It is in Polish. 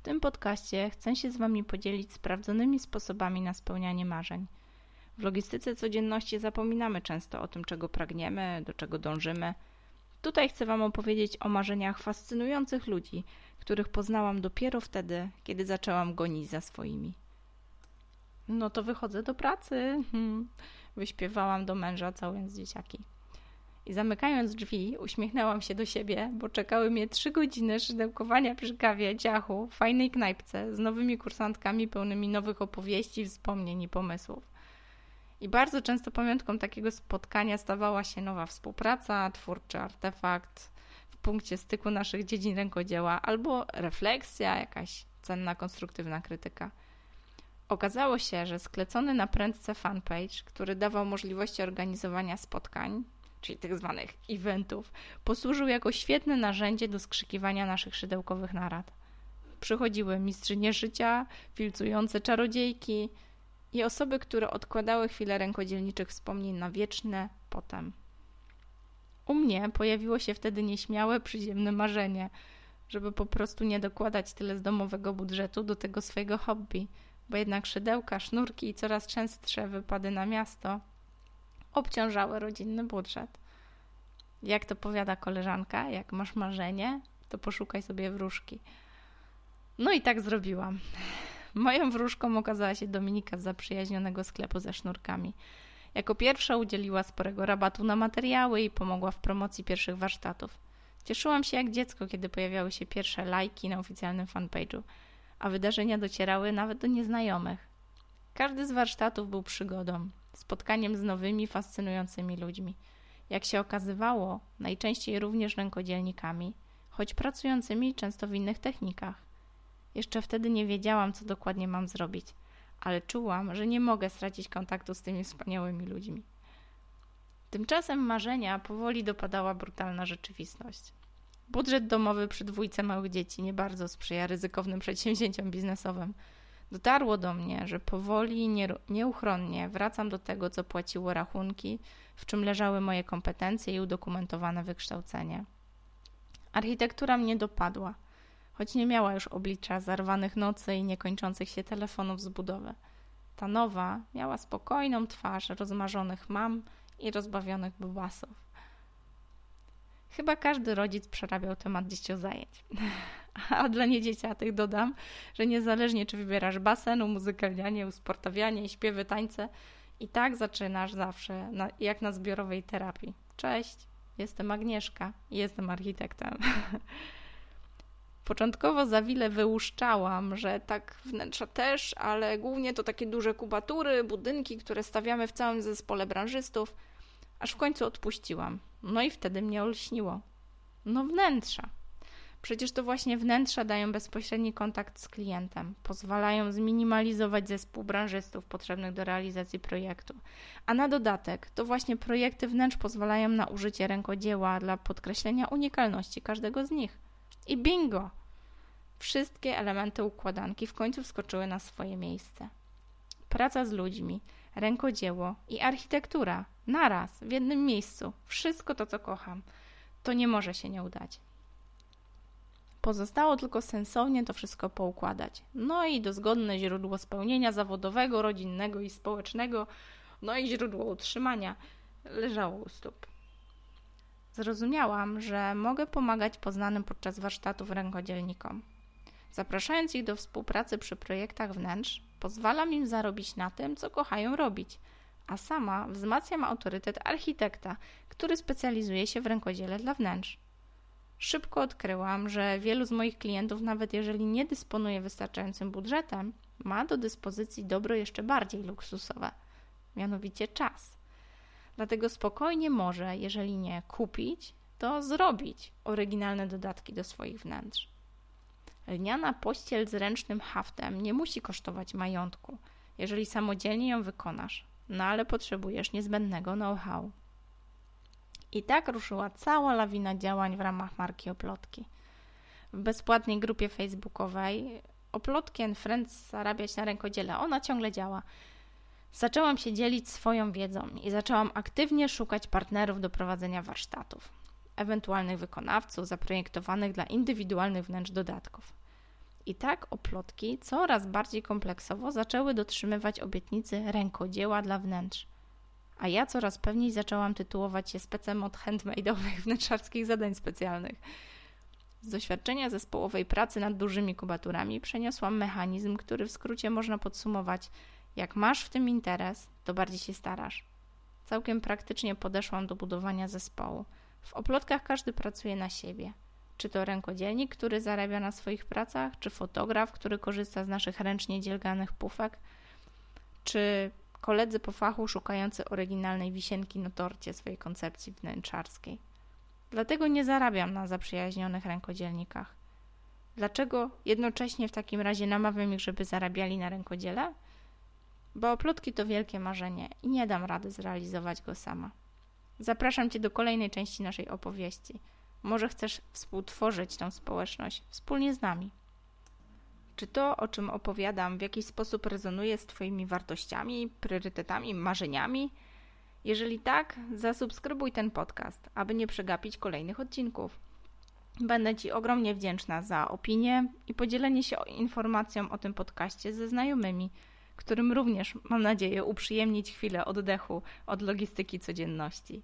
W tym podcaście chcę się z Wami podzielić sprawdzonymi sposobami na spełnianie marzeń. W logistyce codzienności zapominamy często o tym, czego pragniemy, do czego dążymy. Tutaj chcę Wam opowiedzieć o marzeniach fascynujących ludzi, których poznałam dopiero wtedy, kiedy zaczęłam gonić za swoimi. No to wychodzę do pracy, hmm. wyśpiewałam do męża, całując dzieciaki. I zamykając drzwi, uśmiechnęłam się do siebie, bo czekały mnie trzy godziny szydełkowania przy kawie, ciachu, fajnej knajpce z nowymi kursantkami pełnymi nowych opowieści, wspomnień i pomysłów. I bardzo często pamiątką takiego spotkania stawała się nowa współpraca, twórczy artefakt w punkcie styku naszych dziedzin rękodzieła albo refleksja, jakaś cenna, konstruktywna krytyka. Okazało się, że sklecony na prędce fanpage, który dawał możliwości organizowania spotkań, czyli tych zwanych eventów, posłużył jako świetne narzędzie do skrzykiwania naszych szydełkowych narad. Przychodziły mistrzynie życia, filcujące czarodziejki i osoby, które odkładały chwilę rękodzielniczych wspomnień na wieczne potem. U mnie pojawiło się wtedy nieśmiałe, przyziemne marzenie, żeby po prostu nie dokładać tyle z domowego budżetu do tego swojego hobby, bo jednak szydełka, sznurki i coraz częstsze wypady na miasto obciążały rodzinny budżet. Jak to powiada koleżanka, jak masz marzenie, to poszukaj sobie wróżki. No i tak zrobiłam. Moją wróżką okazała się Dominika z zaprzyjaźnionego sklepu ze sznurkami. Jako pierwsza udzieliła sporego rabatu na materiały i pomogła w promocji pierwszych warsztatów. Cieszyłam się jak dziecko, kiedy pojawiały się pierwsze lajki na oficjalnym fanpage'u, a wydarzenia docierały nawet do nieznajomych. Każdy z warsztatów był przygodą, spotkaniem z nowymi, fascynującymi ludźmi. Jak się okazywało, najczęściej również rękodzielnikami, choć pracującymi często w innych technikach. Jeszcze wtedy nie wiedziałam, co dokładnie mam zrobić, ale czułam, że nie mogę stracić kontaktu z tymi wspaniałymi ludźmi. Tymczasem marzenia powoli dopadała brutalna rzeczywistość. Budżet domowy przy dwójce małych dzieci nie bardzo sprzyja ryzykownym przedsięwzięciom biznesowym. Dotarło do mnie, że powoli nieuchronnie wracam do tego, co płaciło rachunki, w czym leżały moje kompetencje i udokumentowane wykształcenie. Architektura mnie dopadła, choć nie miała już oblicza zarwanych nocy i niekończących się telefonów z budowy. Ta nowa miała spokojną twarz rozmarzonych mam i rozbawionych bobasów. Chyba każdy rodzic przerabiał temat dzieciozajęć. A dla niedzieciatych dodam, że niezależnie czy wybierasz basen, umuzykalnianie, usportawianie, śpiewy, tańce, i tak zaczynasz zawsze na, jak na zbiorowej terapii. Cześć, jestem Agnieszka jestem architektem. Początkowo za wiele wyłuszczałam, że tak wnętrza też, ale głównie to takie duże kubatury, budynki, które stawiamy w całym zespole branżystów, aż w końcu odpuściłam. No i wtedy mnie olśniło. No wnętrza. Przecież to właśnie wnętrza dają bezpośredni kontakt z klientem, pozwalają zminimalizować zespół branżystów potrzebnych do realizacji projektu. A na dodatek, to właśnie projekty wnętrz pozwalają na użycie rękodzieła dla podkreślenia unikalności każdego z nich. I bingo! Wszystkie elementy układanki w końcu wskoczyły na swoje miejsce. Praca z ludźmi, rękodzieło i architektura naraz, w jednym miejscu. Wszystko to, co kocham. To nie może się nie udać. Pozostało tylko sensownie to wszystko poukładać. No i dozgodne źródło spełnienia zawodowego, rodzinnego i społecznego, no i źródło utrzymania leżało u stóp. Zrozumiałam, że mogę pomagać poznanym podczas warsztatów rękodzielnikom. Zapraszając ich do współpracy przy projektach wnętrz, pozwalam im zarobić na tym, co kochają robić, a sama wzmacniam autorytet architekta, który specjalizuje się w rękodziele dla wnętrz. Szybko odkryłam, że wielu z moich klientów, nawet jeżeli nie dysponuje wystarczającym budżetem, ma do dyspozycji dobro jeszcze bardziej luksusowe, mianowicie czas. Dlatego spokojnie może, jeżeli nie kupić, to zrobić oryginalne dodatki do swoich wnętrz. Lniana pościel z ręcznym haftem nie musi kosztować majątku, jeżeli samodzielnie ją wykonasz, no ale potrzebujesz niezbędnego know-how. I tak ruszyła cała lawina działań w ramach marki Oplotki. W bezpłatnej grupie facebookowej Oplotki and Friends zarabiać na rękodziele. Ona ciągle działa. Zaczęłam się dzielić swoją wiedzą i zaczęłam aktywnie szukać partnerów do prowadzenia warsztatów, ewentualnych wykonawców zaprojektowanych dla indywidualnych wnętrz dodatków. I tak oplotki coraz bardziej kompleksowo zaczęły dotrzymywać obietnicy rękodzieła dla wnętrz. A ja coraz pewniej zaczęłam tytułować się specem od handmade'owych wnętrzarskich zadań specjalnych. Z doświadczenia zespołowej pracy nad dużymi kubaturami przeniosłam mechanizm, który w skrócie można podsumować: jak masz w tym interes, to bardziej się starasz. Całkiem praktycznie podeszłam do budowania zespołu. W oplotkach każdy pracuje na siebie. Czy to rękodzielnik, który zarabia na swoich pracach, czy fotograf, który korzysta z naszych ręcznie dzielganych pufek, czy koledzy po fachu szukający oryginalnej wisienki na torcie swojej koncepcji wnętrzarskiej. Dlatego nie zarabiam na zaprzyjaźnionych rękodzielnikach. Dlaczego jednocześnie w takim razie namawiam ich, żeby zarabiali na rękodziele? Bo oplotki to wielkie marzenie i nie dam rady zrealizować go sama. Zapraszam Cię do kolejnej części naszej opowieści. Może chcesz współtworzyć tą społeczność wspólnie z nami. Czy to, o czym opowiadam, w jakiś sposób rezonuje z Twoimi wartościami, priorytetami, marzeniami? Jeżeli tak, zasubskrybuj ten podcast, aby nie przegapić kolejnych odcinków. Będę Ci ogromnie wdzięczna za opinię i podzielenie się informacją o tym podcaście ze znajomymi, którym również mam nadzieję uprzyjemnić chwilę oddechu od logistyki codzienności.